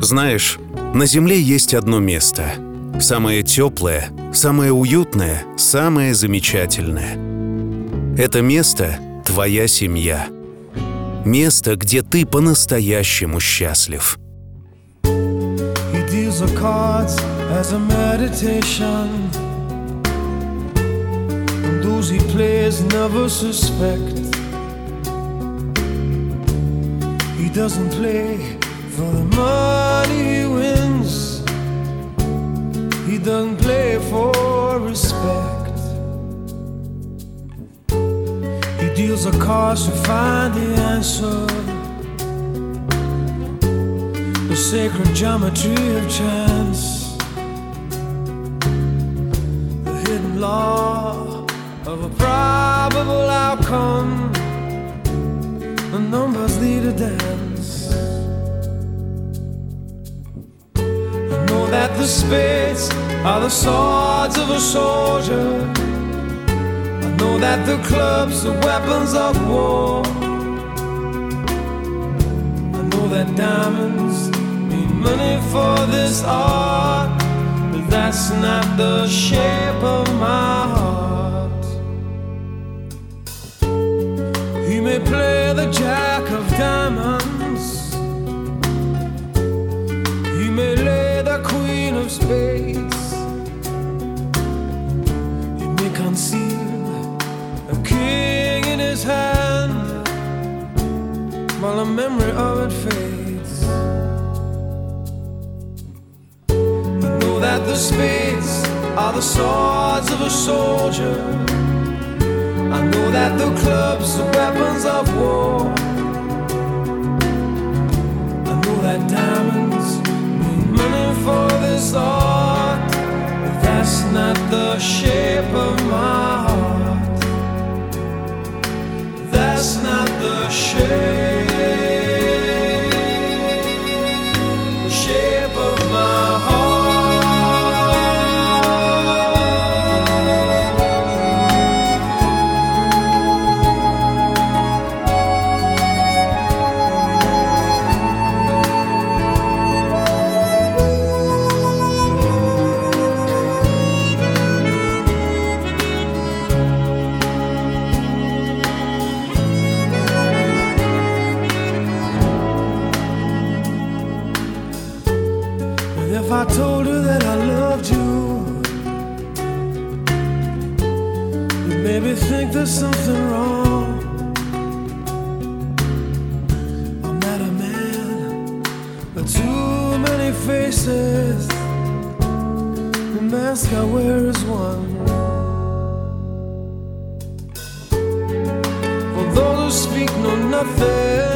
Знаешь, на Земле есть одно место. Самое теплое, самое уютное, самое замечательное. Это место — твоя семья. Место, где ты по-настоящему счастлив. Doesn't play for the money he wins. He doesn't play for respect. He deals the cards to find the answer. The sacred geometry of chance. The hidden law of a probable outcome. The numbers lead a dance. Spades are the swords of a soldier. I know that the clubs are weapons of war. I know that diamonds need money for this art, but that's not the shape of my heart. He may play the jack of diamonds. Queen of spades. He may conceal a king in his hand while the memory of it fades. I know that the spades are the swords of a soldier. I know that the clubs are weapons of war. I know that diamonds money for this art, that's not the shape of my heart. That's not the shape, Mask I wear is one. For those who speak know nothing.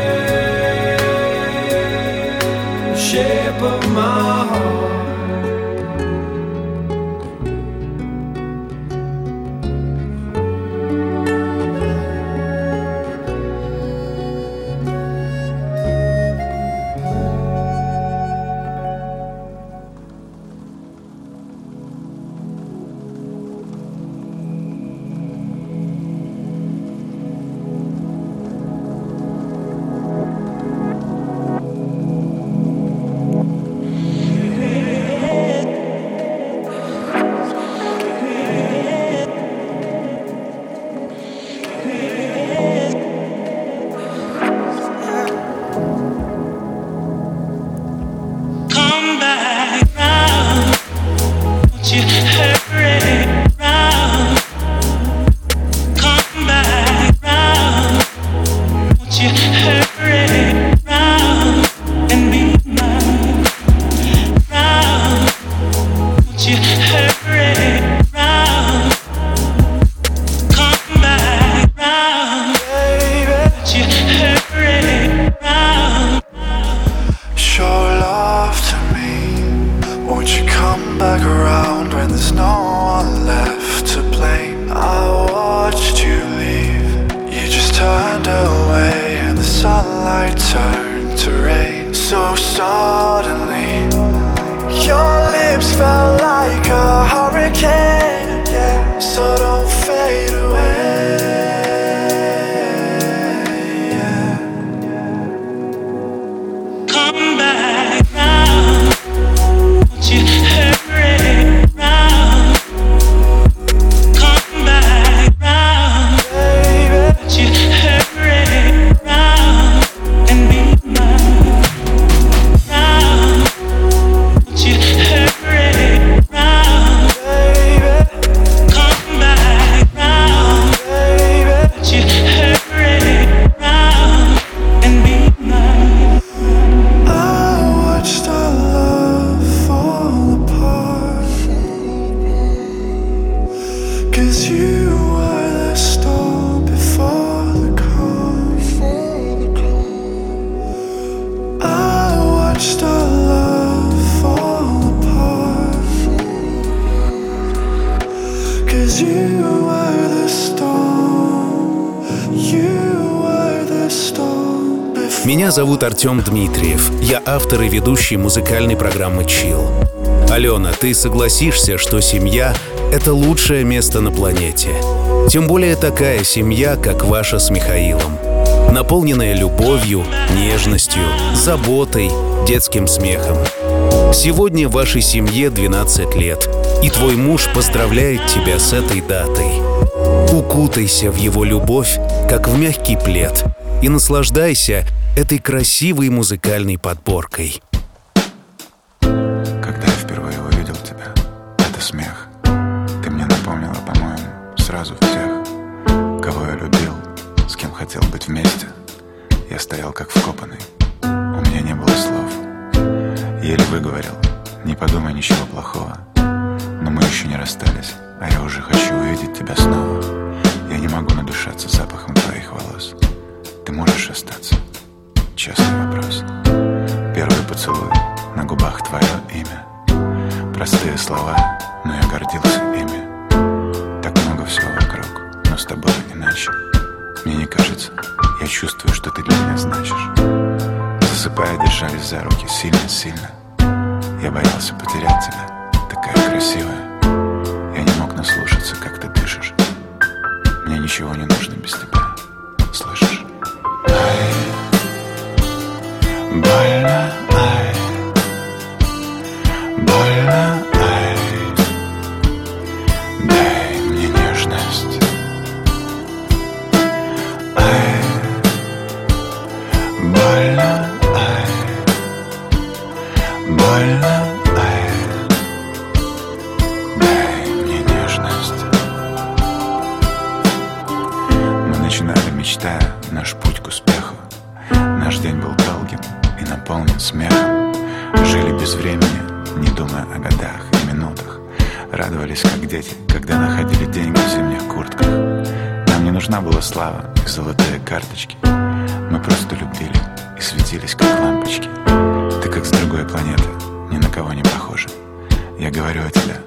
my ведущий музыкальной программы Chill. Алена, ты согласишься, что семья — это лучшее место на планете? Тем более такая семья, как ваша с Михаилом. Наполненная любовью, нежностью, заботой, детским смехом. Сегодня вашей семье 12 лет, и твой муж поздравляет тебя с этой датой. Укутайся в его любовь, как в мягкий плед, и наслаждайся этой красивой музыкальной подборкой. Вместе. Я стоял как вкопанный, у меня не было слов. Еле выговорил, не подумай ничего плохого. Но мы еще не расстались, а я уже хочу увидеть тебя снова. Я не могу надышаться запахом твоих волос. Ты можешь остаться? Честный вопрос. Первый поцелуй, на губах твое имя. Простые слова, но я гордился ими. Так много всего вокруг, но с тобой иначе. Мне не кажется, я чувствую, что ты для меня значишь. Засыпая, держались за руки сильно-сильно. Я боялся потерять тебя, такая красивая. Я не мог наслушаться, как ты дышишь. Мне ничего не нужно без тебя, слышишь? Ай, больно, дети, когда находили деньги в зимних куртках. Нам не нужна была слава и золотые карточки. Мы просто любили и светились, как лампочки. Ты как с другой планеты, ни на кого не похожа. Я говорю о тебе,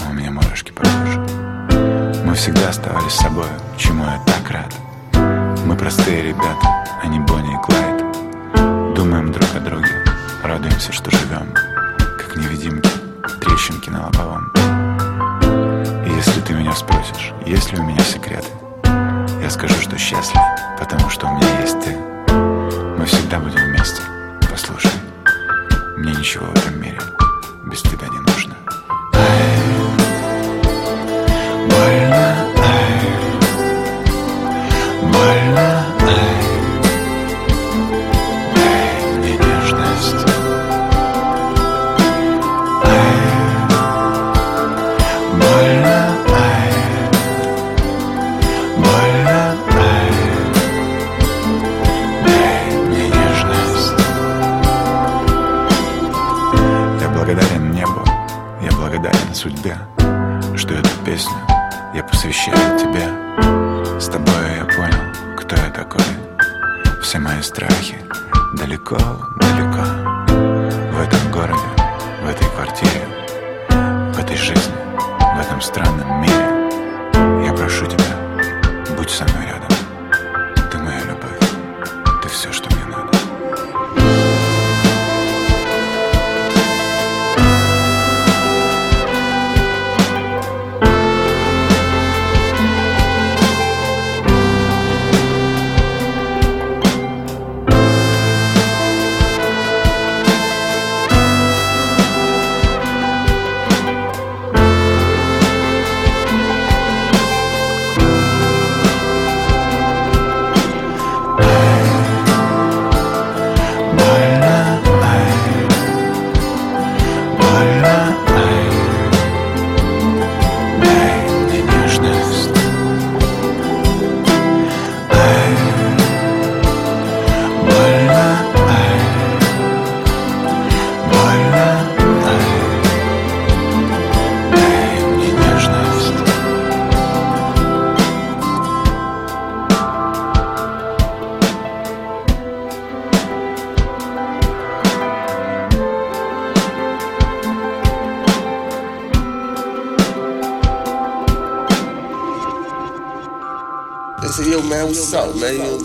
а у меня мурашки по. Мы всегда оставались собой, чему я так рад. Мы простые ребята, а не Бонни и Клайд. Думаем друг о друге, радуемся, что живем, как невидимки, трещинки на лобовом. Если ты меня спросишь, есть ли у меня секреты, я скажу, что счастлив, потому что у меня есть ты. Мы всегда будем вместе. Послушай, мне ничего в этом мире без тебя не нужно. Man,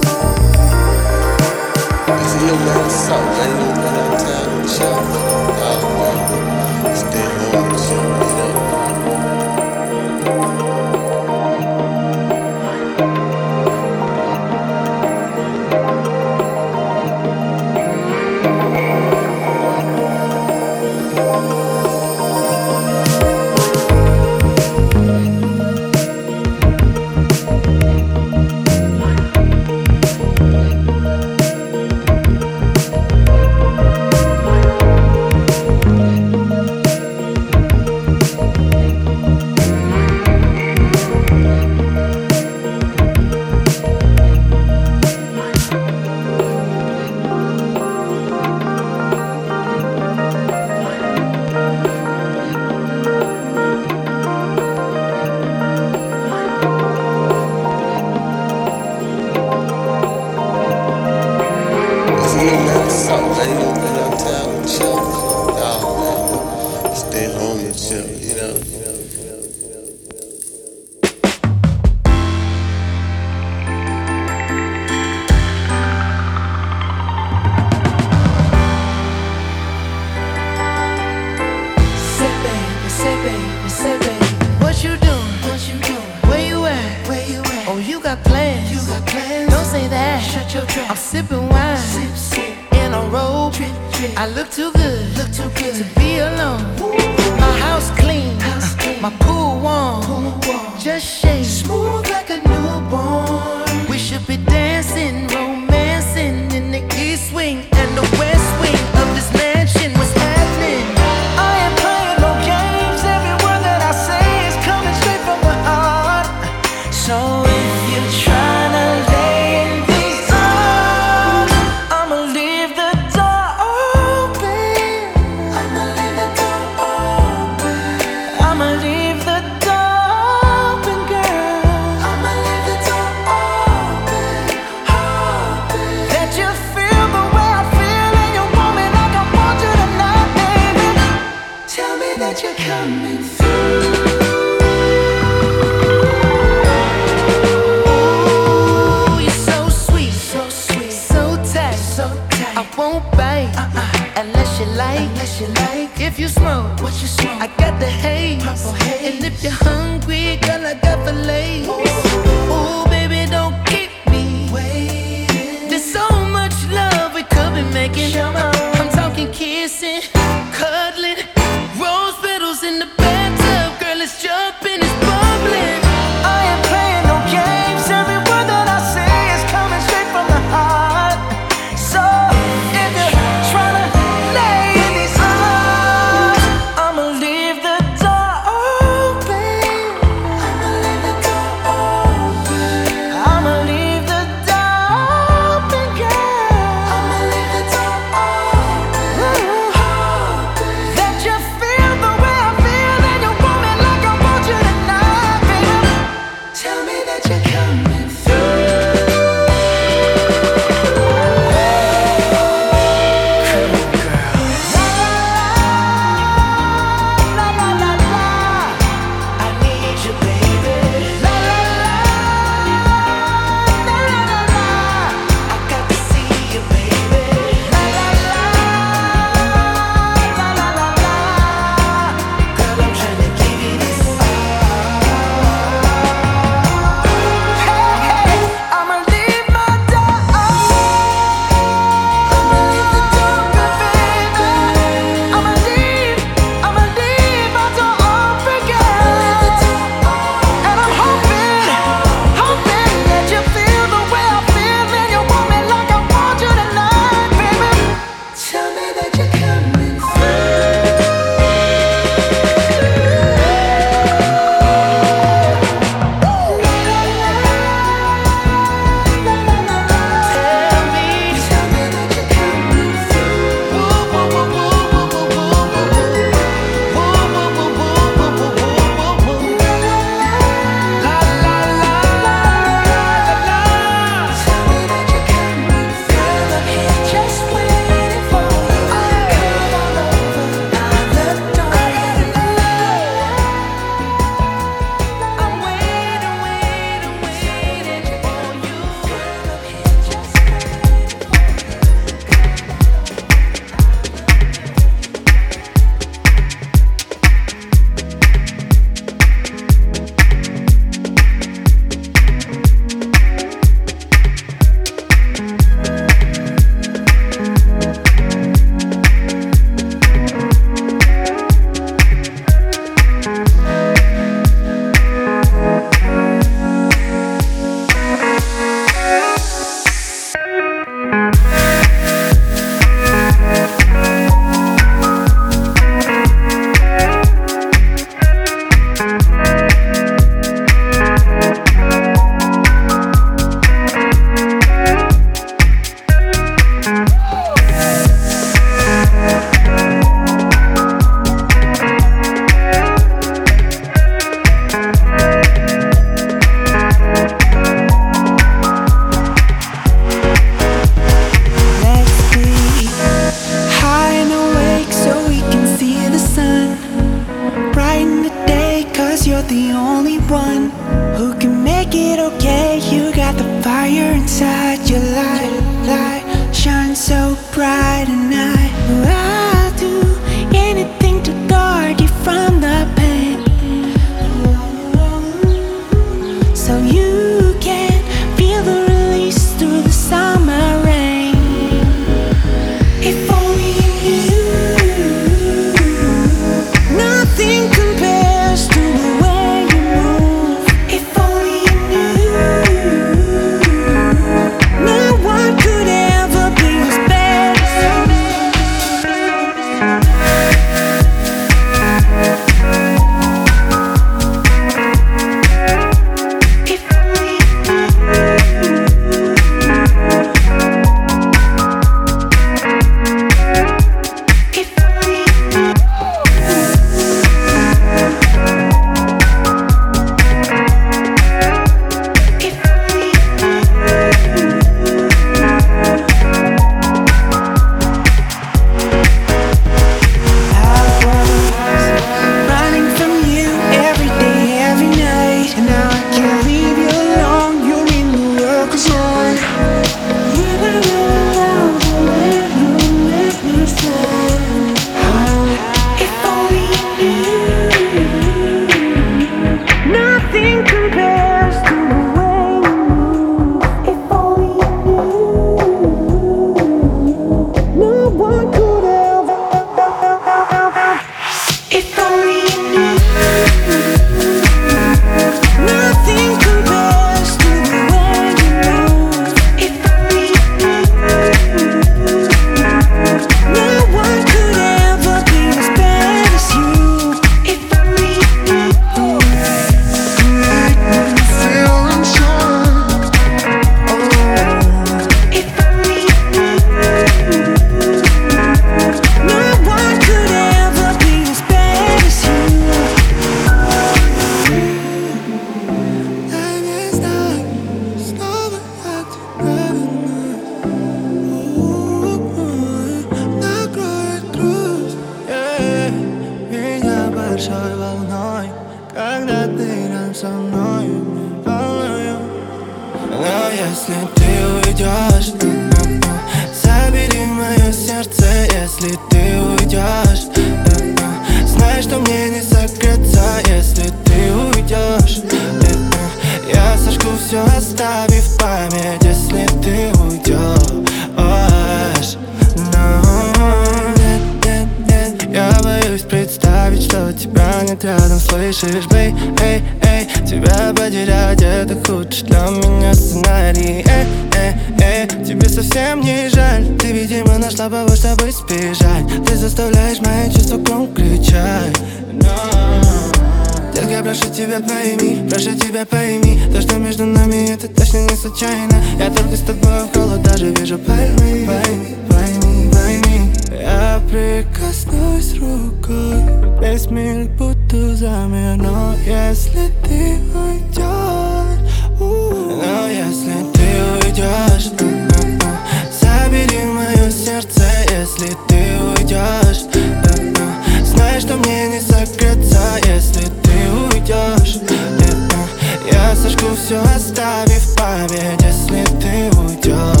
забыть, если ты уйдешь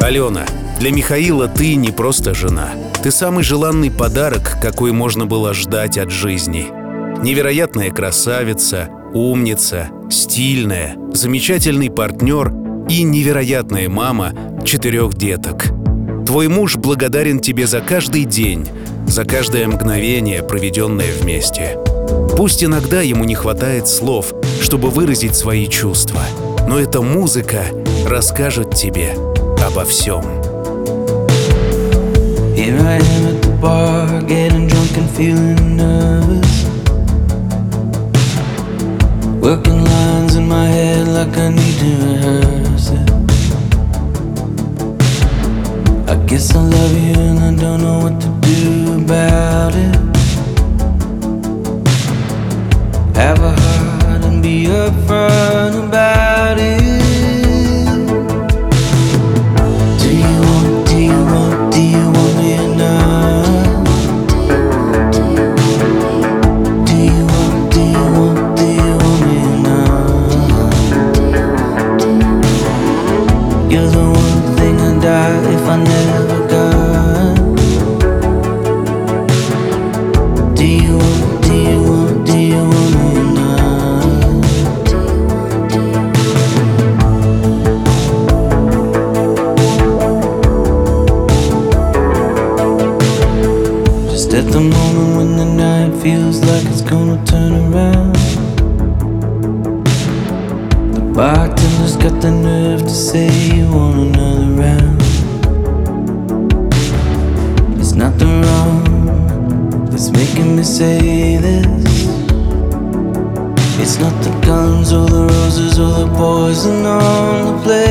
Алена, для Михаила ты не просто жена. Ты самый желанный подарок, какой можно было ждать от жизни. Невероятная красавица, умница, стильная, замечательный партнер и невероятная мама четырех деток. Твой муж благодарен тебе за каждый день, за каждое мгновение, проведенное вместе. Пусть иногда ему не хватает слов, чтобы выразить свои чувства, но эта музыка расскажет тебе обо всем. Here I am at the bar. like I need to rehearse it. I guess I love you and I don't know what to do about it. Have a heart and be upfront about it. Do you want, do you want, do you want me enough? poison on the blade.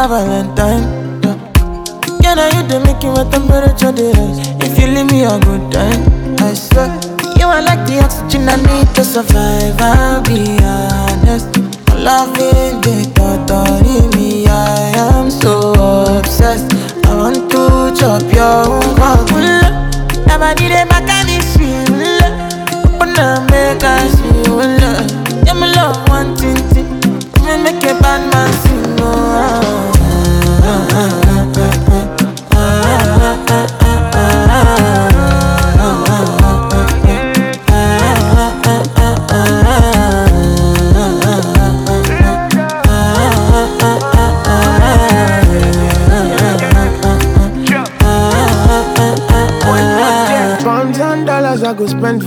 traveling.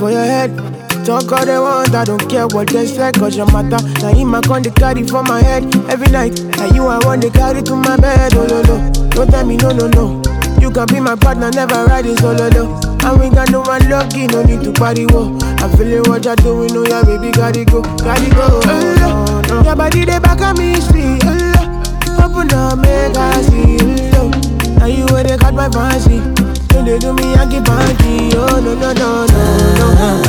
For your head. Talk all they want, I don't care what they say, cause your matter. Now him I con the carry for my head every night. And you I want to carry to my bed, oh no no. Don't tell me no no no. You can be my partner, never riding solo oh, low. And we got no one lucky, no need to party wo. I'm feeling what you're doing, oh yeah, baby, gotta go, gotta go. Oh, no. Your body they back on me, sweet. Oh, Open up, make I see. Oh, now you where they got my fancy. Don't they do me Yankee panky? Oh no no no no no.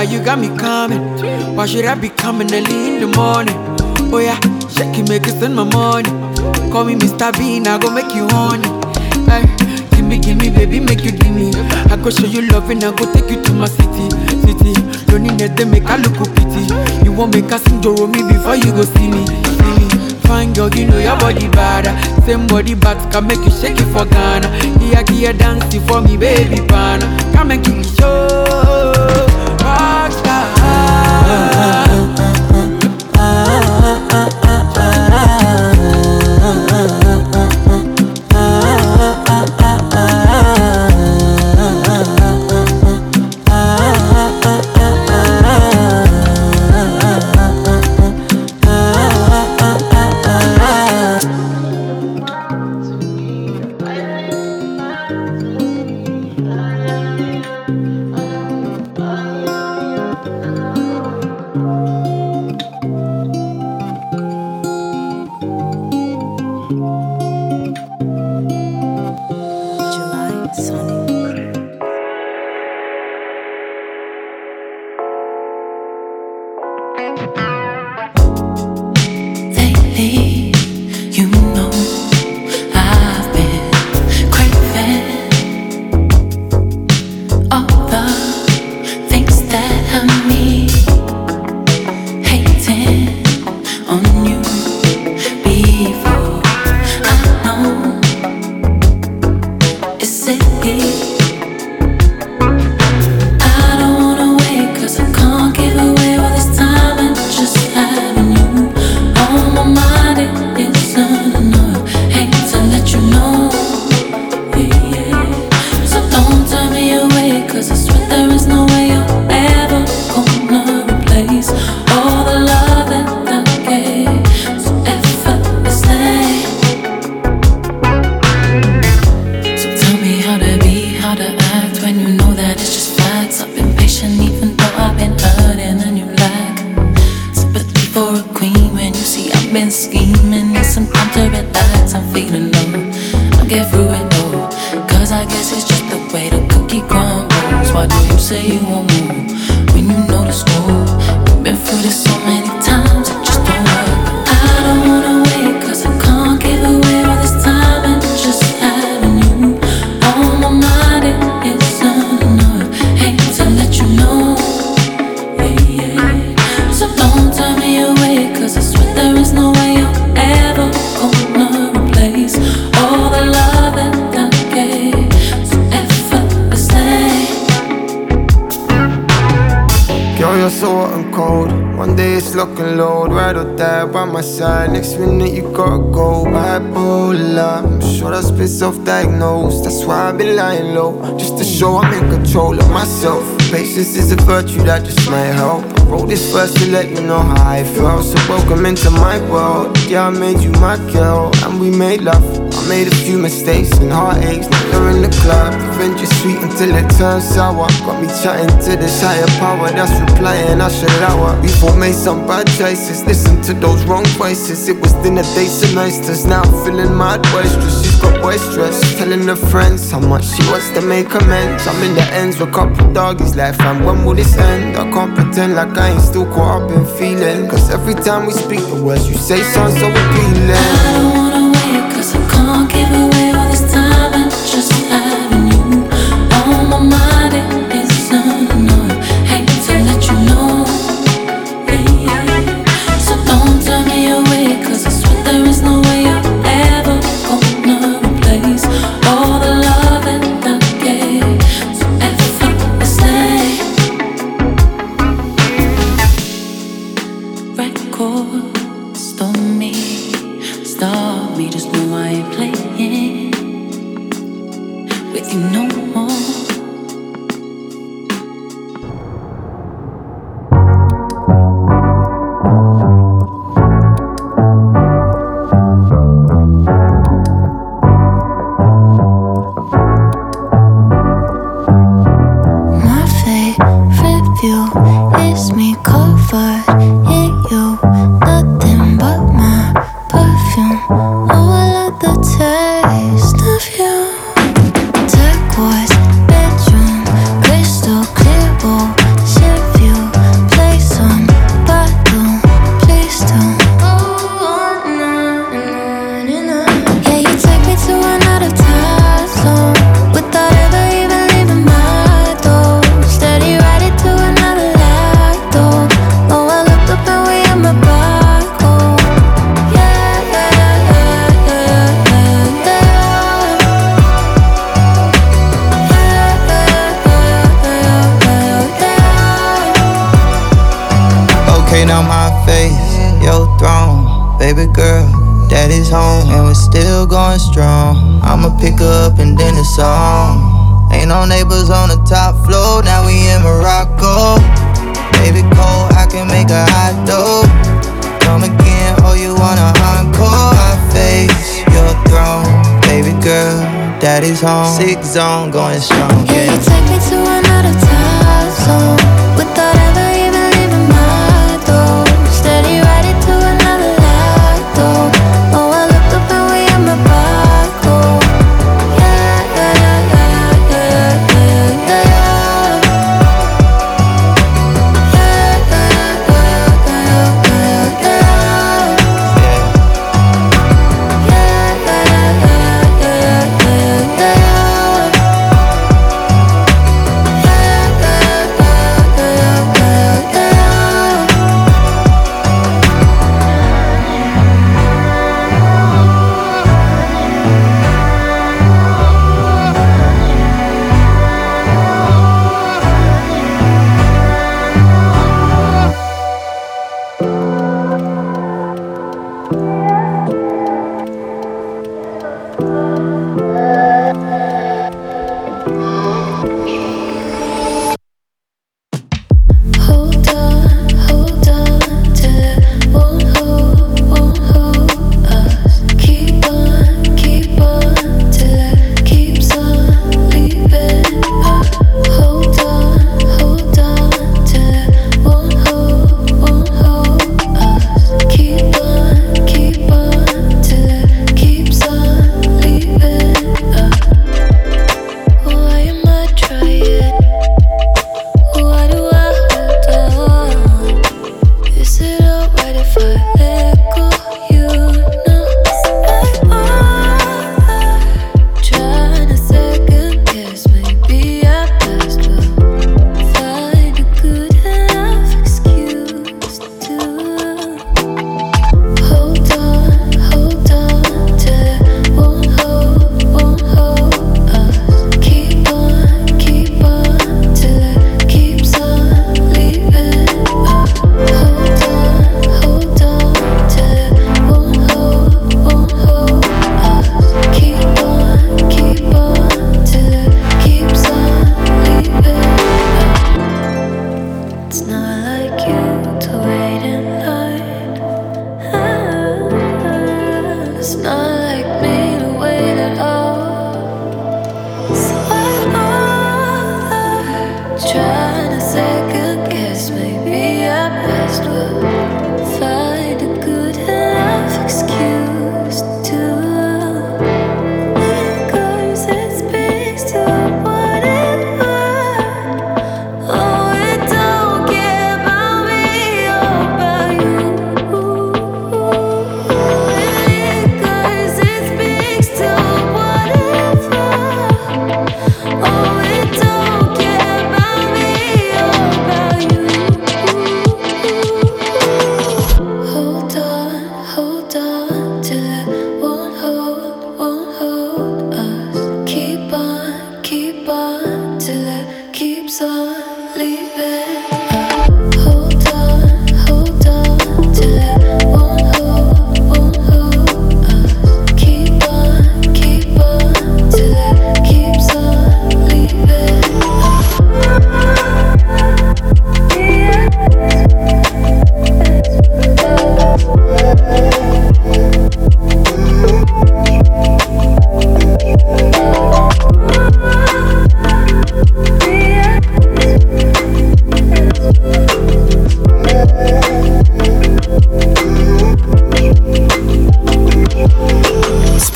I got me coming. Why should I be coming early in the morning? Oh yeah, shake it, make it send my money. Call me Mr. Bean, I go make you honey. Hey, give me, give me, baby, make you give me. I go show you love and I go take you to my city, city. Need that, make I look pity. You won't make us sing Joro me before you go see me, see me. Fine girl, you know your body bad. Same body back can make you shake it for Ghana. Here, here, dancing for me, baby pana. Come and give me show. Rockstar. by my side. Next minute you gotta go bipolar. I'm sure that's been self-diagnosed. That's why I've been lying low, just to show I'm in control of myself. Patience is a virtue that just might help. I wrote this first to let you know how I felt. So welcome into my world. Yeah, I made you my girl, and we made love made a few mistakes and heartaches. Now you're in the club, revenge is sweet until it turns sour. Got me chatting to this higher power that's replying. I should hour. Before made some bad choices, listen to those wrong voices. It was dinner dates and oysters. Now I'm feeling mad boisterous. She's got boisterous, telling her friends how much she wants to make amends. I'm in the ends with a couple doggies left, and when will this end? I can't pretend like I ain't still caught up in feeling. Cause every time we speak, the words you say sound so appealing away. with you no more.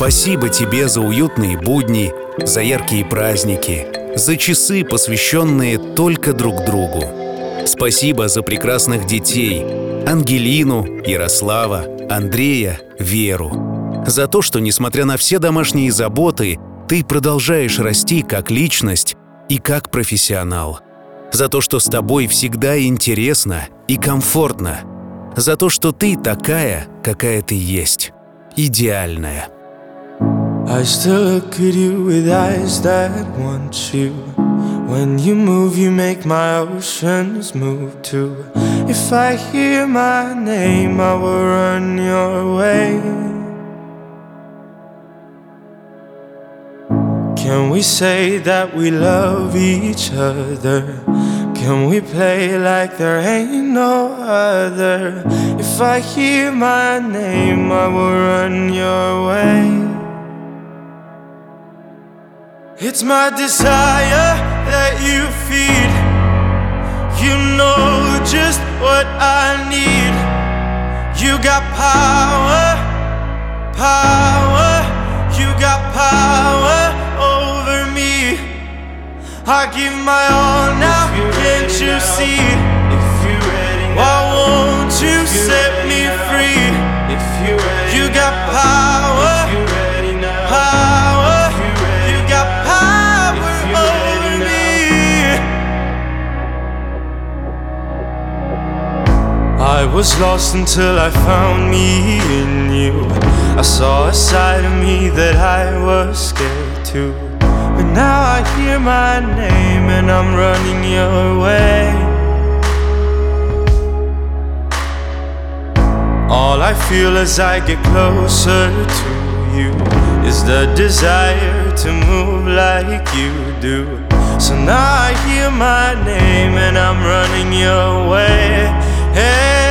Спасибо тебе за уютные будни, за яркие праздники, за часы, посвященные только друг другу. Спасибо за прекрасных детей Ангелину, Ярослава, Андрея, Веру. За то, что, несмотря на все домашние заботы, ты продолжаешь расти как личность и как профессионал. За то, что с тобой всегда интересно и комфортно. За то, что ты такая, какая ты есть. Идеальная. I still look at you with eyes that want you. When you move, you make my oceans move too. If I hear my name, I will run your way. Can we say that we love each other? Can we play like there ain't no other? If I hear my name, I will run your way. It's my desire that you feed. You know just what I need. You got power, power. You got power over me. I give my all now, can't you see? Why won't you set me free? If you you got power. I was lost until I found me in you. I saw a side of me that I was scared to. But now I hear my name and I'm running your way. All I feel as I get closer to you is the desire to move like you do. So now I hear my name and I'm running your way. É.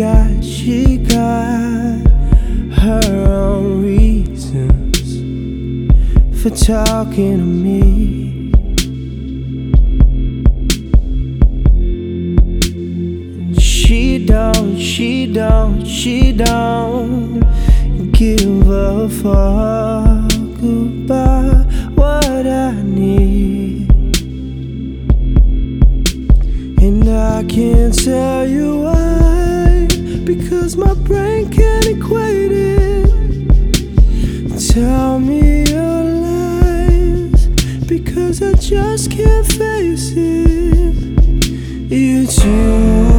got, she got her own reasons for talking to me. She don't, she don't, she don't give a fuck about what I need. And I can't tell you why, because my brain can't equate it. Tell me your lies, because I just can't face it. You.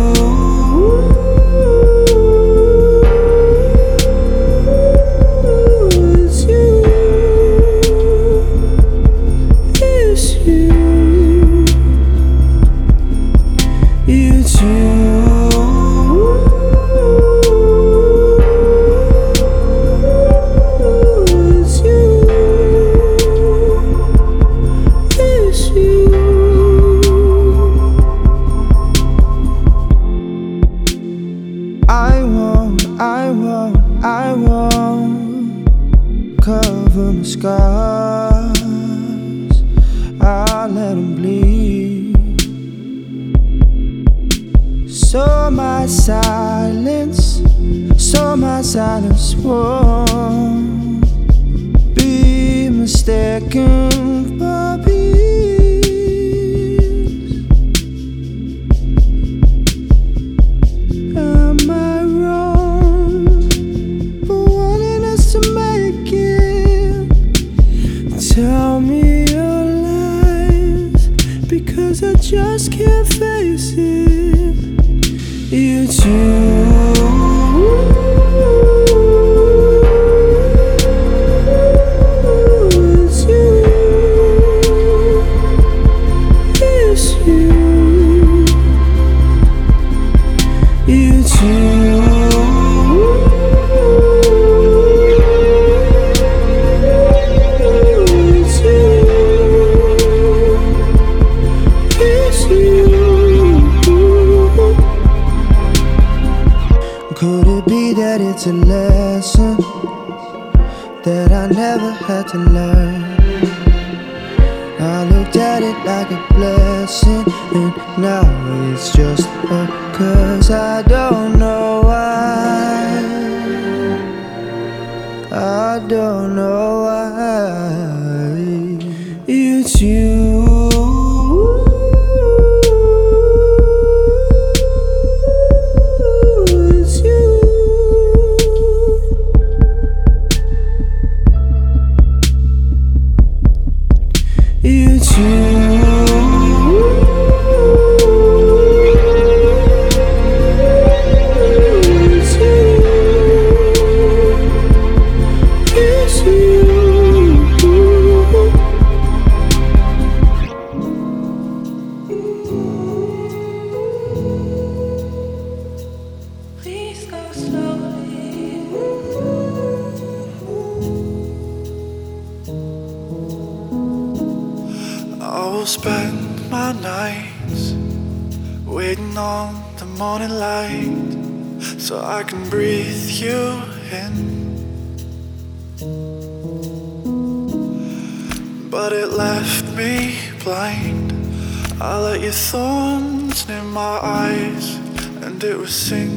Saw my silence, saw my silence won't be mistaken. inside. thorns in my eyes, and it was sinking.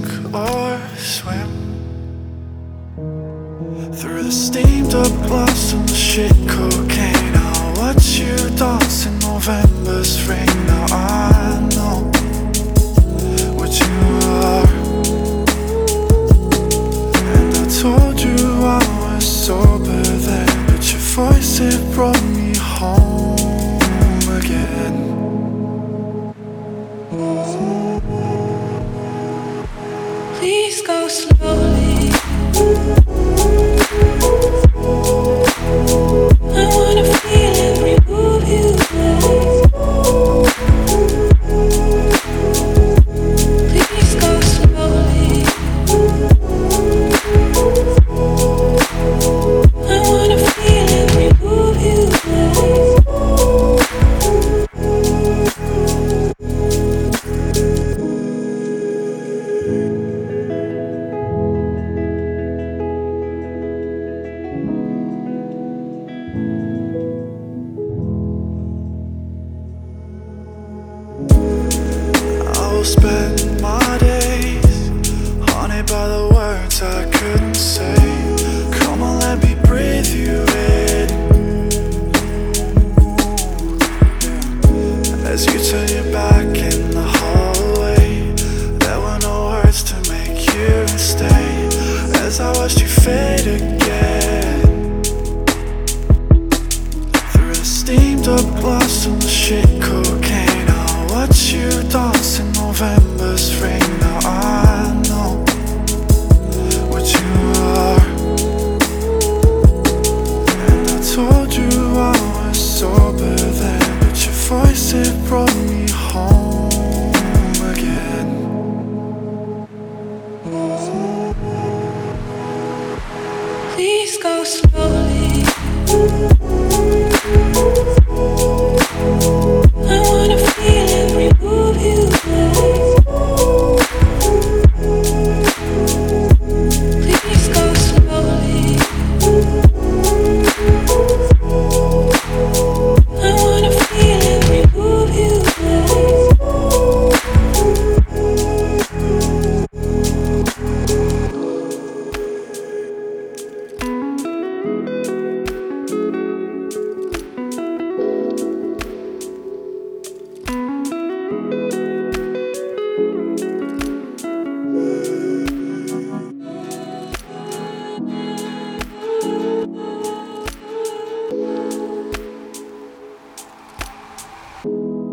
you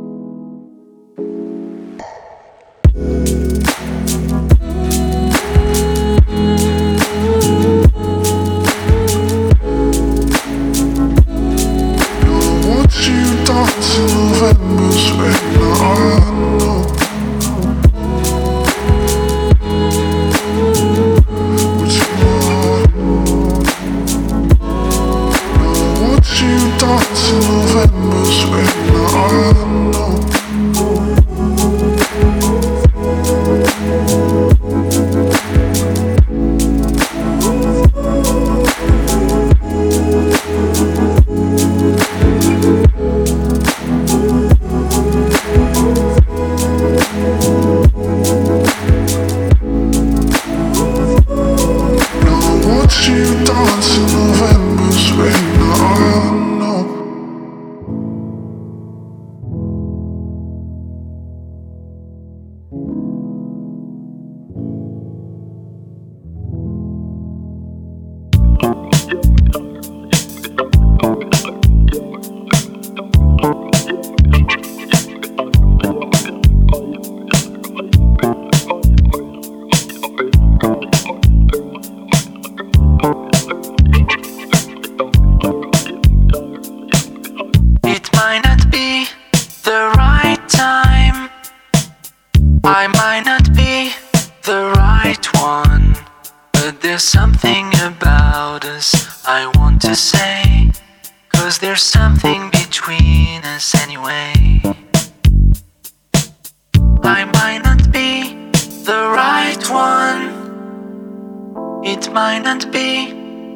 It might not be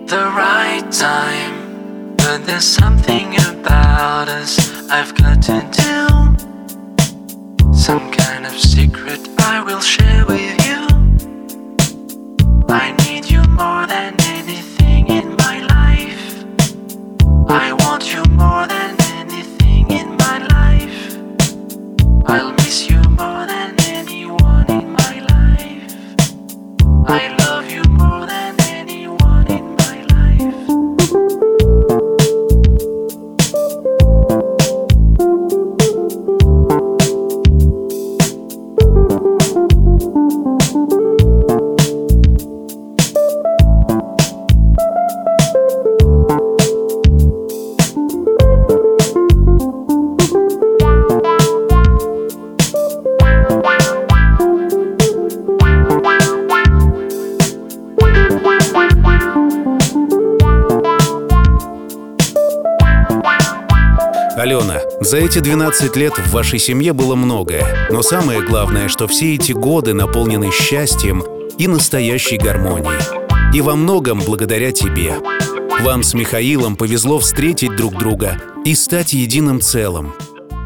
the right time. But there's something about us I've got to do. Some kind of secret I will share with you. I need you more than anything in my life. I want you more than anything in my life. I'll miss you more than anyone in my life. I 12 лет в вашей семье было многое, но самое главное, что все эти годы наполнены счастьем и настоящей гармонией. И во многом благодаря тебе. Вам с Михаилом повезло встретить друг друга и стать единым целым.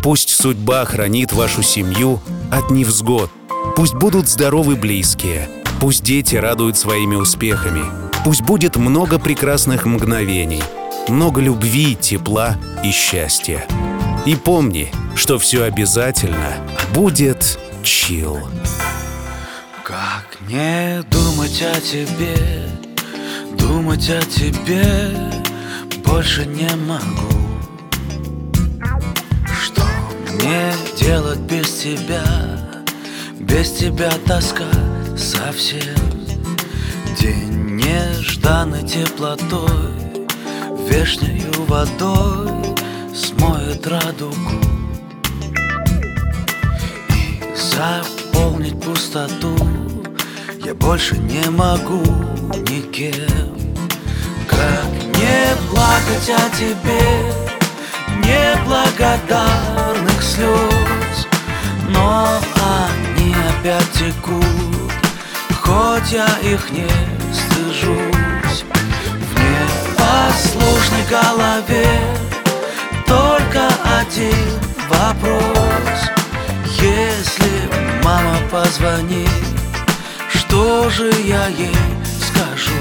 Пусть судьба хранит вашу семью от невзгод. Пусть будут здоровы близкие. Пусть дети радуют своими успехами. Пусть будет много прекрасных мгновений. Много любви, тепла и счастья. И помни, что все обязательно будет чил. Как не думать о тебе, думать о тебе больше не могу. Что мне делать без тебя? Без тебя тоска совсем. День нежданной теплотой, вешнею водой смоет радугу. И заполнить пустоту я больше не могу никем. Как не плакать о тебе, неблагодарных слез, но они опять текут, хоть я их не стыжусь. В непослушной голове только один вопрос. Если мама позвонит, что же я ей скажу?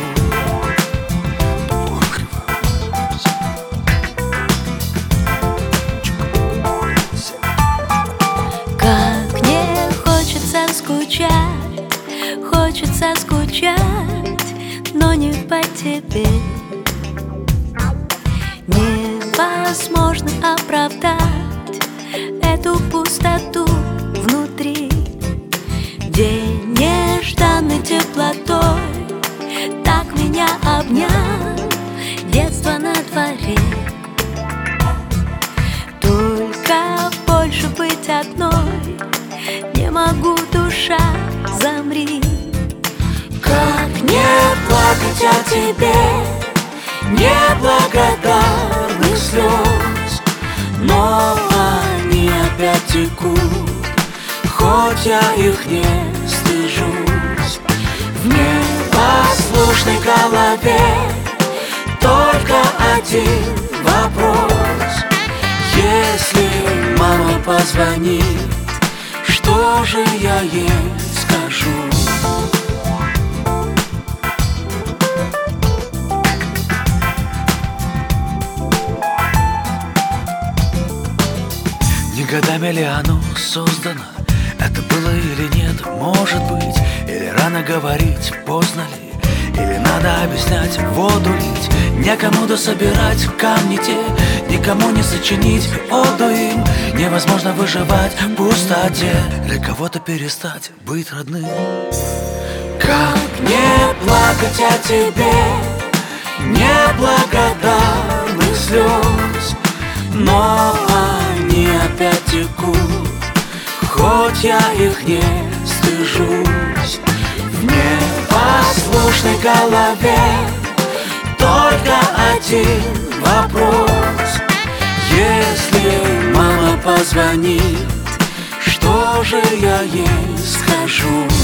Как не хочется скучать, хочется скучать, но не по тебе. Невозможно оправдать эту пустоту внутри. День нежданной теплотой так меня обнял, детство на дворе. Только больше быть одной Не могу, душа, замри Как не плакать о тебе Неблагодарных слез Но они опять текут Хоть я их не стыжусь. В непослушной голове Только один вопрос. Если мама позвонит, что же я ей Годами ли создано? Это было или нет? Может быть. Или рано говорить, поздно ли? Или надо объяснять, воду лить? Некому дособирать камни те Никому не сочинить оду им. Невозможно выживать в пустоте. Для кого-то перестать быть родным. Как не плакать о тебе? Неблагодарных слез. Но они опять текут. Хоть я их не стыжусь. В непослушной голове Только один вопрос. Если мама позвонит Что же я ей скажу?